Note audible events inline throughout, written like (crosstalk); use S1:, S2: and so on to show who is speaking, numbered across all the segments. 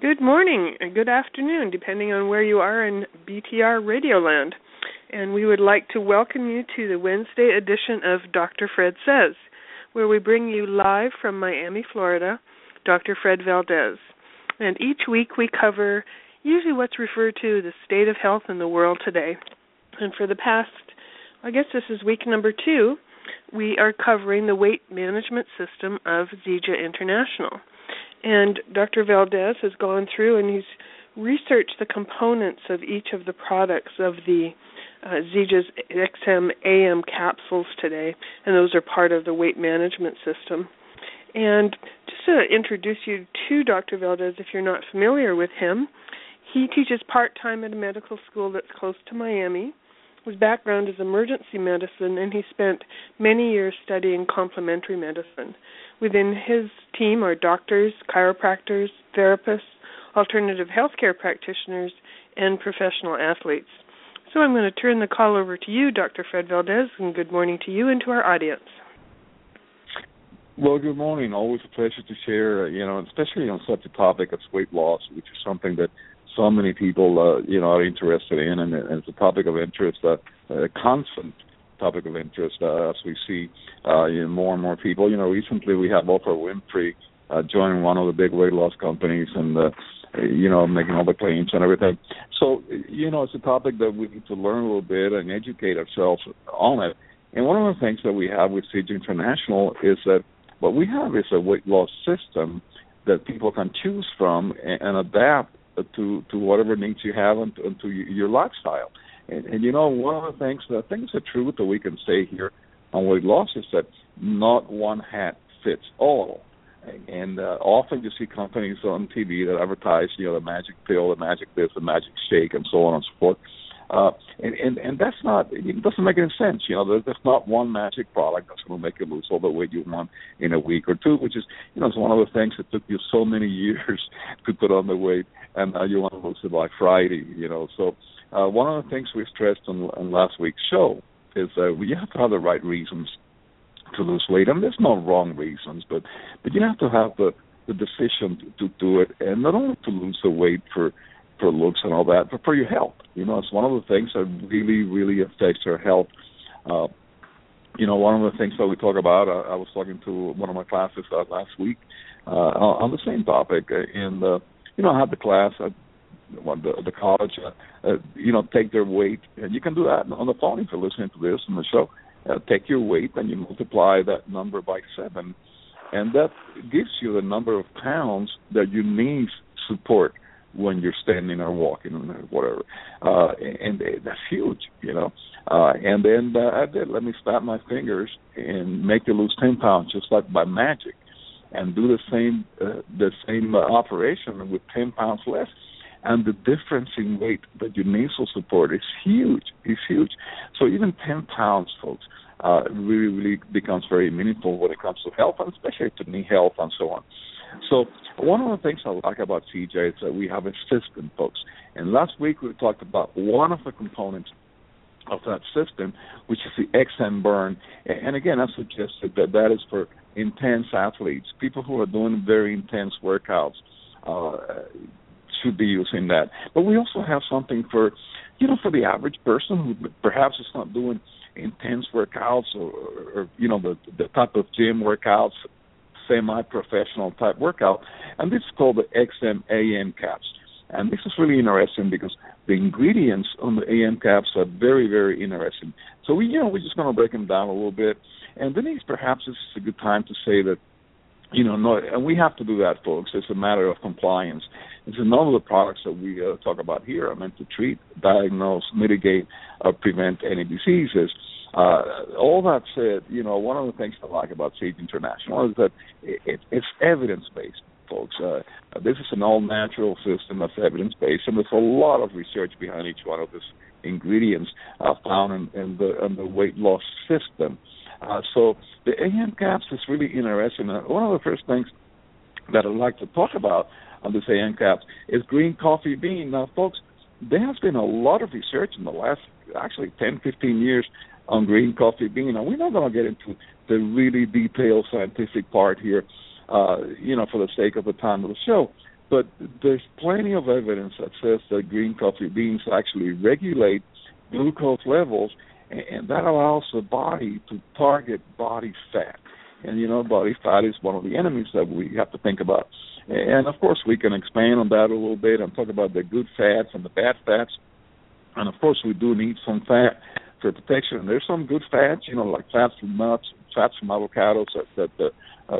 S1: Good morning, and good afternoon, depending on where you are in BTR Radioland. And we would like to welcome you to the Wednesday edition of Dr. Fred Says, where we bring you live from Miami, Florida, Dr. Fred Valdes. And each week we cover usually what's referred to the state of health in the world today. And for the past, I guess this is week number two, we are covering the weight management system of Zija International. And Dr. Valdes has gone through and he's researched the components of each of the products of the uh, Zija's XM AM capsules today, and those are part of the weight management system. And just to introduce you to Dr. Valdes, if you're not familiar with him, he teaches part time at a medical school that's close to Miami. His background is emergency medicine, and he spent many years studying complementary medicine. Within his team are doctors, chiropractors, therapists, alternative healthcare practitioners, and professional athletes. So I'm going to turn the call over to you, Dr. Fred Valdes, and good morning to you and to our audience.
S2: Well, good morning. Always a pleasure to share, you know, especially on such a topic as weight loss, which is something that so many people, uh, you know, are interested in, and, and it's a topic of interest, uh, a constant topic of interest uh, as we see uh, you more and more people. You know, recently we have Oprah Winfrey uh, joining one of the big weight loss companies and uh, you know making all the claims and everything. So you know, it's a topic that we need to learn a little bit and educate ourselves on it. And one of the things that we have with Zija International is that what we have is a weight loss system that people can choose from and, and adapt to to whatever needs you have and, and to your lifestyle. And, and you know, one of the things, the things are true that we can say here on weight loss is that not one hat fits all. And uh, often you see companies on TV that advertise, you know, the magic pill, the magic this, the magic shake, and so on and so forth. Uh, and, and and that's not it doesn't make any sense. You know, there's not one magic product that's going to make you lose all the weight you want in a week or two, which is you know it's one of the things that took you so many (laughs) years to put on the weight, and now you want to lose it by Friday. You know, so uh, one of the things we stressed on, on last week's show is that we have to have the right reasons to lose weight, and there's no wrong reasons, but but you have to have the the decision to, to do it, and not only to lose the weight for for looks and all that, but for your health. You know, it's one of the things that really really affects your health. Uh, you know, one of the things that we talk about, I, I was talking to one of my classes uh, last week uh, on the same topic, uh, and uh, you know, I had the class. I the, the college, uh, uh, you know, take their weight, and you can do that on the phone if you're listening to this on the show. Uh, take your weight and you multiply that number by seven, and that gives you the number of pounds that you need support when you're standing or walking or whatever. Uh, and, and that's huge, you know. Uh, and then uh, I did. Let me snap my fingers and make you lose ten pounds just like by magic, and do the same uh, the same uh, operation with ten pounds less and the difference in weight that your nasal support is huge. It's huge. So even 10 pounds, folks, uh, really, really becomes very meaningful when it comes to health, and especially to knee health and so on. So one of the things I like about Zija is that we have a system, folks. And last week we talked about one of the components of that system, which is the XM burn. And again, I suggested that that is for intense athletes, people who are doing very intense workouts. Uh, should be using that. But we also have something for, you know, for the average person who perhaps is not doing intense workouts or, or you know, the the type of gym workouts, semi-professional type workout, and this is called the XM-AM caps. And this is really interesting because the ingredients on the AM caps are very, very interesting. So we, you know, we're just going to break them down a little bit. And Denise, perhaps this is a good time to say that you know, no, and we have to do that, folks. It's a matter of compliance. It's none of the products that we uh, talk about here are meant to treat, diagnose, mitigate, or prevent any diseases. Uh, all that said, you know, one of the things I like about Zija International is that it, it, it's evidence-based, folks. Uh, this is an all-natural system that's evidence-based, and there's a lot of research behind each one of these ingredients uh, found in, in, the, in the weight loss system. Uh, so the AM caps is really interesting. Uh, one of the first things that I'd like to talk about on this AM caps is green coffee bean. Now, folks, there has been a lot of research in the last actually 10, 15 years on green coffee bean. Now, we're not going to get into the really detailed scientific part here, uh, you know, for the sake of the time of the show. But there's plenty of evidence that says that green coffee beans actually regulate glucose levels, and that allows the body to target body fat. And you know, body fat is one of the enemies that we have to think about. And of course, we can expand on that a little bit and talk about the good fats and the bad fats. And of course, we do need some fat for protection. And there's some good fats, you know, like fats from nuts, fats from avocados that that uh,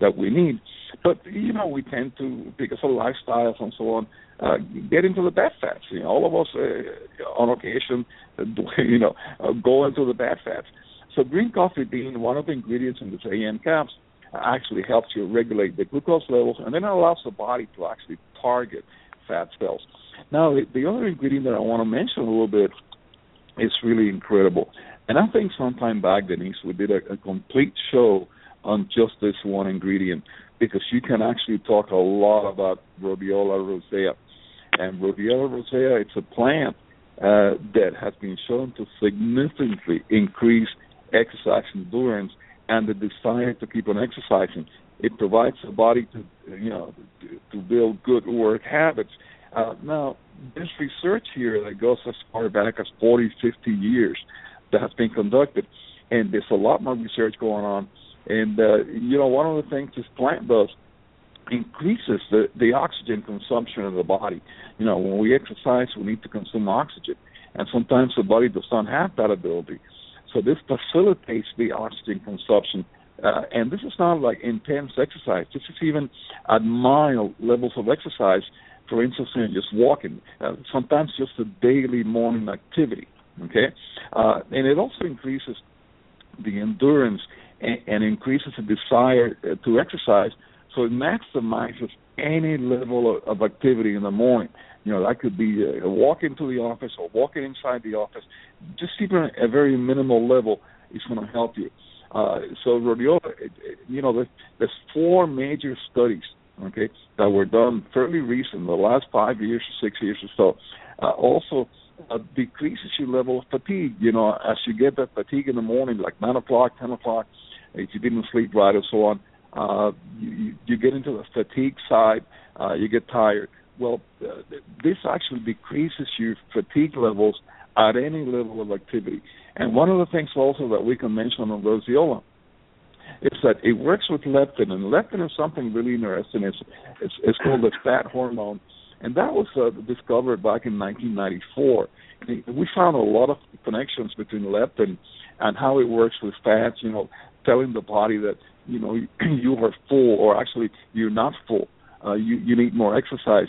S2: that we need. But you know, we tend to because of lifestyles and so on, uh, get into the bad fats. You know, all of us uh, on occasion, (laughs) you know, uh, go into the bad fats. So green coffee being one of the ingredients in this AM caps actually helps you regulate the glucose levels, and then it allows the body to actually target fat cells. Now, the, the other ingredient that I want to mention a little bit is really incredible. And I think sometime back, Denise, we did a, a complete show on just this one ingredient because you can actually talk a lot about Rhodiola rosea. And Rhodiola rosea, it's a plant uh, that has been shown to significantly increase exercise endurance and the desire to keep on exercising. It provides the body to, you know, to, to build good work habits. Uh, now, there's research here that goes as far back as 40, 50 years has been conducted, and there's a lot more research going on. And uh, you know, one of the things this plant does increases the the oxygen consumption of the body. You know, when we exercise, we need to consume oxygen, and sometimes the body does not have that ability. So this facilitates the oxygen consumption. Uh, and this is not like intense exercise. This is even at mild levels of exercise. For instance, you know, just walking. Uh, sometimes just a daily morning activity. Okay, uh, and it also increases the endurance and, and increases the desire to exercise. So it maximizes any level of, of activity in the morning. You know, that could be uh, walking to the office or walking inside the office. Just keeping a very minimal level is going to help you. Uh, so rhodiola, you know, there's, there's four major studies, okay, that were done fairly recent, the last five years six years or so. Uh, also, uh, decreases your level of fatigue. You know, as you get that fatigue in the morning, like nine o'clock, ten o'clock, if you didn't sleep right or so on, uh, you, you get into the fatigue side. Uh, you get tired. Well, uh, this actually decreases your fatigue levels at any level of activity. And one of the things also that we can mention on rhodiola is that it works with leptin, and leptin is something really interesting. It's it's, it's called the fat hormone, and that was uh, discovered back in 1994. We found a lot of connections between leptin and how it works with fats. You know, telling the body that you know (clears throat) you are full, or actually you're not full uh, you, you need more exercise.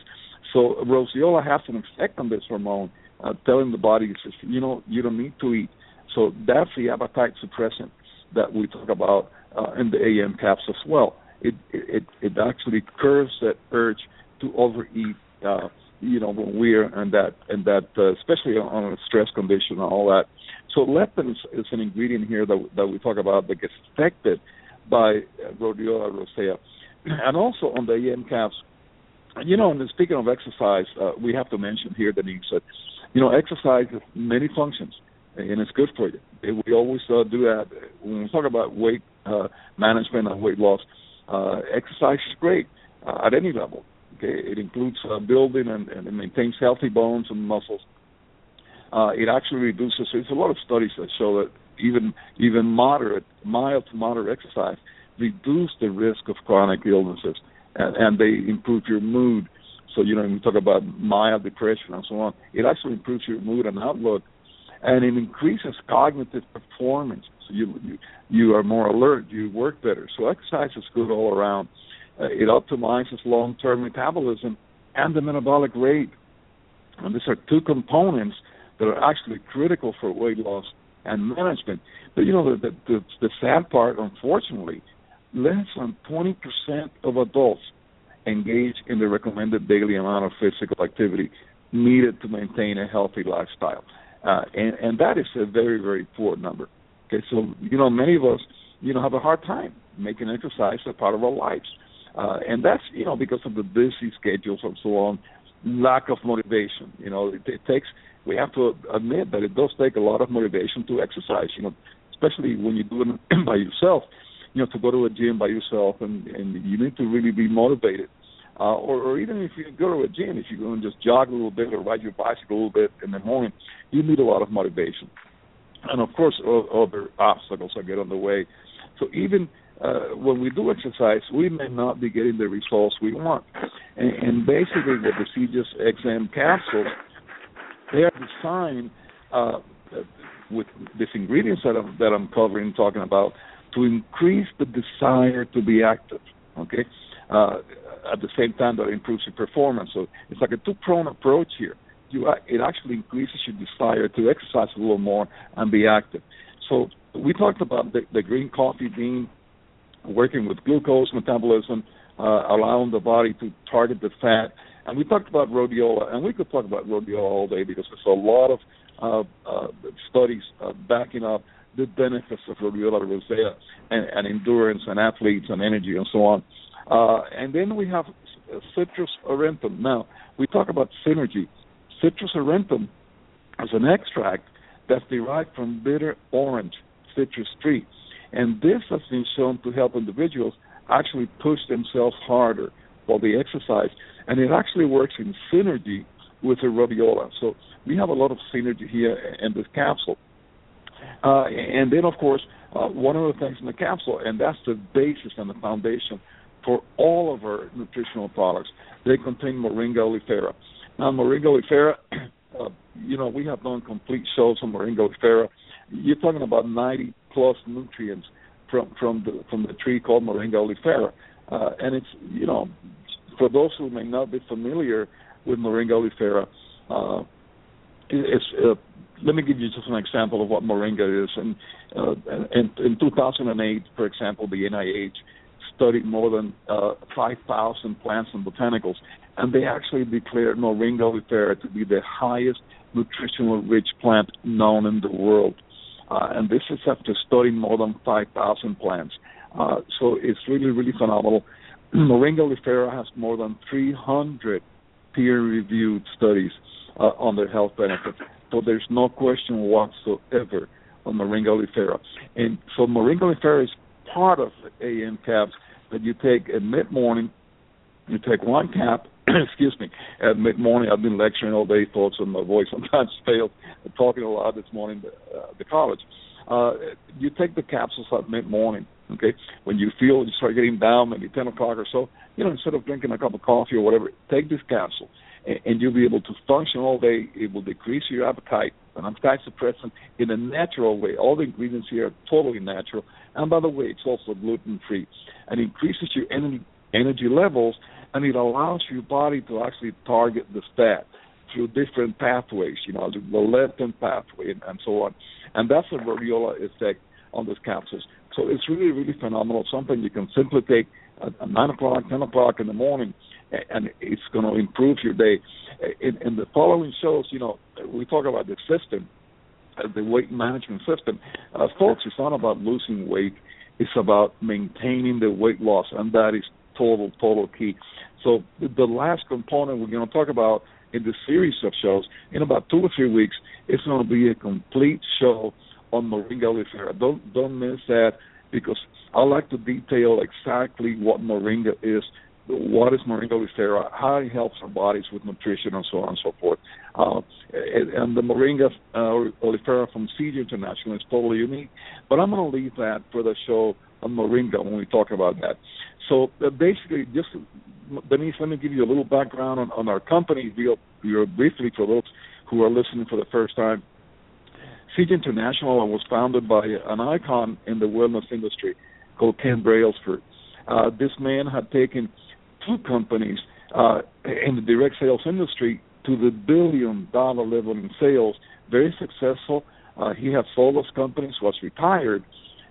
S2: So rhodiola has an effect on this hormone, uh, telling the body, you know, you don't need to eat. So that's the appetite suppressant that we talk about uh, in the AM caps as well. It it it actually curbs that urge to overeat. Uh, you know when we're in that and that uh, especially on a stress condition and all that. So leptin is, an ingredient here that that we talk about that gets affected by rhodiola rosea and also on the AM caps, you know, and speaking of exercise, uh, we have to mention here, that you know, exercise has many functions, and it's good for you. We always uh, do that when we talk about weight uh, management and weight loss. Uh, exercise is great uh, at any level. Okay, it includes uh, building and, and it maintains healthy bones and muscles. Uh, it actually reduces. There's a lot of studies that show that even even moderate, mild to moderate exercise reduce the risk of chronic illnesses and, and they improve your mood. So, you know, when we talk about mild depression and so on, it actually improves your mood and outlook and it increases cognitive performance. So you, you, you are more alert, you work better. So exercise is good all around. Uh, it optimizes long-term metabolism and the metabolic rate. And these are two components that are actually critical for weight loss and management. But you know the the, the sad part, unfortunately, less than 20% of adults engage in the recommended daily amount of physical activity needed to maintain a healthy lifestyle. Uh, and, and that is a very, very poor number. Okay, so, you know, many of us, you know, have a hard time making exercise a part of our lives. Uh, and that's, you know, because of the busy schedules and so on, lack of motivation. You know, it, it takes, we have to admit that it does take a lot of motivation to exercise, you know, especially when you do it (clears throat) by yourself you know to go to a gym by yourself and and you need to really be motivated uh, or, or even if you go to a gym, if you go and just jog a little bit or ride your bicycle a little bit in the morning, you need a lot of motivation. And of course, other obstacles that get on the way. So even uh, when we do exercise, we may not be getting the results we want. And, and basically, the Zija's XM capsules, they are designed uh, with these ingredients that I'm, that I'm covering, talking about, to increase the desire to be active. Okay, uh, at the same time that improves your performance. So it's like a two-pronged approach here. You, it actually increases your desire to exercise a little more and be active. So we talked about the, the green coffee bean working with glucose metabolism, uh, allowing the body to target the fat. And we talked about rhodiola, and we could talk about rhodiola all day because there's a lot of uh, uh, studies uh, backing up the benefits of rhodiola rosea and, and endurance and athletes and energy and so on. Uh, and then we have citrus aurantium. Now, we talk about synergy. Citrus aurantium is an extract that's derived from bitter orange citrus tree. And this has been shown to help individuals actually push themselves harder while they exercise. And it actually works in synergy with the rhodiola. So we have a lot of synergy here in this capsule. Uh, and then, of course, uh, one of the things in the capsule, and that's the basis and the foundation for all of our nutritional products. They contain Moringa oleifera. Now, Moringa oleifera, (clears throat) uh, you know, we have done complete shows on Moringa oleifera. You're talking about 90 plus nutrients from from the from the tree called Moringa oleifera, uh, and it's you know, for those who may not be familiar with Moringa oleifera, uh, it's uh, let me give you just an example of what moringa is. And uh, in, in 2008, for example, the NIH studied more than uh, 5,000 plants and botanicals, and they actually declared Moringa oleifera to be the highest nutritionally rich plant known in the world. Uh, and this is after studying more than 5,000 plants. Uh, so it's really, really phenomenal. (clears throat) Moringa oleifera has more than 300 peer-reviewed studies uh, on their health benefits. So there's no question whatsoever on Moringa oleifera. And so Moringa oleifera is part of AM caps that you take at mid morning. You take one cap, (clears throat) excuse me, at mid morning. I've been lecturing all day, folks, and my voice (laughs) sometimes fails. I'm talking a lot this morning uh, the college. Uh, you take the capsules at mid morning. Okay, when you feel you start getting down, maybe ten o'clock or so, you know, instead of drinking a cup of coffee or whatever, take this capsule, and, and you'll be able to function all day. It will decrease your appetite, an appetite suppressant in a natural way. All the ingredients here are totally natural, and by the way, it's also gluten free and increases your energy, energy levels and it allows your body to actually target the fat through different pathways, you know, the leptin pathway and, and so on. And that's the rhodiola effect on these capsules. So it's really, really phenomenal. Something you can simply take at, at 9 o'clock, 10 o'clock in the morning, and it's going to improve your day. In, in the following shows, you know, we talk about the system the weight management system. Uh, folks, it's not about losing weight. It's about maintaining the weight loss, and that is total, total key. So the last component we're going to talk about in this series of shows in about two or three weeks it's going to be a complete show on moringa oleifera. Don't don't miss that because I like to detail exactly what moringa is what is moringa oleifera, how it helps our bodies with nutrition, and so on and so forth. Uh, and, and, the moringa uh, oleifera from Zija International is totally unique. But I'm going to leave that for the show on moringa when we talk about that. So uh, basically, just Denise, let me give you a little background on, on our company real, real briefly for those who are listening for the first time. Zija International was founded by an icon in the wellness industry called Ken Brailsford. Uh, this man had taken two companies uh, in the direct sales industry to the billion dollar level in sales. Very successful. Uh, he had sold those companies, was retired,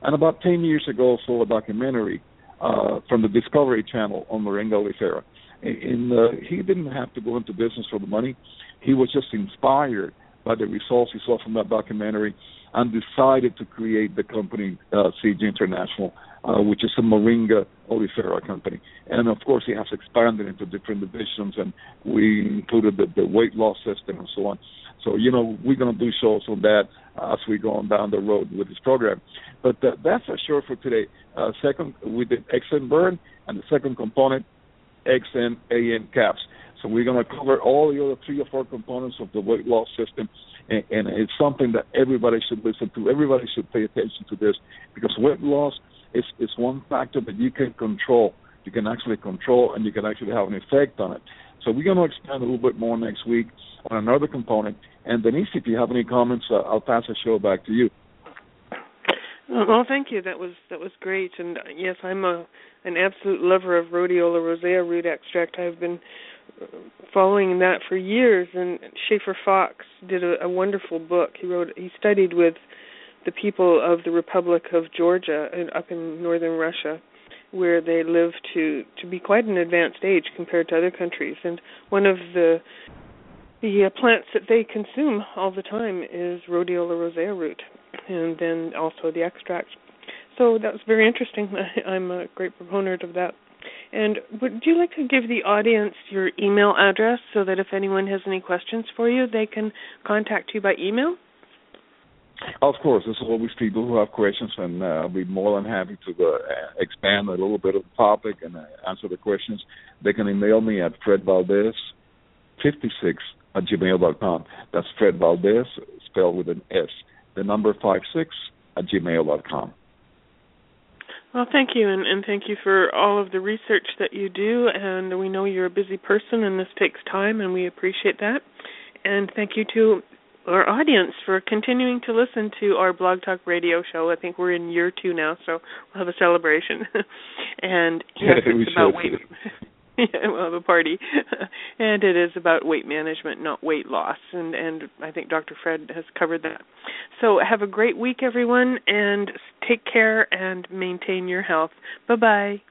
S2: and about 10 years ago sold a documentary uh, from the Discovery Channel on Moringa oleifera. And uh, he didn't have to go into business for the money. He was just inspired by the results he saw from that documentary and decided to create the company uh, Zija International uh, which is a Moringa oleifera company. And of course, he has expanded into different divisions, and we included the, the weight loss system and so on. So, you know, we're going to do shows on that as we go on down the road with this program. But uh, that's a show for today. Uh, second, we did XM burn, and the second component XM AM caps. So we're going to cover all the other three or four components of the weight loss system, and, and it's something that everybody should listen to. Everybody should pay attention to this because weight loss is is one factor that you can control. You can actually control, and you can actually have an effect on it. So we're going to expand a little bit more next week on another component. And Denise, if you have any comments, uh, I'll pass the show back to you.
S1: Well, thank you. That was that was great. And uh, yes, I'm a an absolute lover of rhodiola rosea root extract. I've been uh, following that for years. And Schaefer Fox did a, a wonderful book. He wrote. He studied with the people of the Republic of Georgia and up in northern Russia, where they live to to be quite an advanced age compared to other countries. And one of the the uh, plants that they consume all the time is rhodiola rosea root, and then also the extract. So that was very interesting. (laughs) I'm a great proponent of that. And would you like to give the audience your email address so that if anyone has any questions for you, they can contact you by email?
S2: Of course, there's always people who have questions, and uh, I'll be more than happy to uh, expand a little bit of the topic and uh, answer the questions. They can email me at fredvaldes56 at gmail.com. That's Fred Valdes, spelled with an S. The number five six at gmail.com.
S1: Well, thank you, and, and thank you for all of the research that you do. And we know you're a busy person, and this takes time, and we appreciate that. And thank you to our audience for continuing to listen to our Blog Talk Radio show. I think we're in year two now, so we'll have a celebration. (laughs) and (laughs) yes, it's about weight. (laughs) yeah, we'll have a party, and it is about weight management, not weight loss, and and I think Dr. Fred has covered that. So have a great week, everyone, and take care and maintain your health. Bye bye.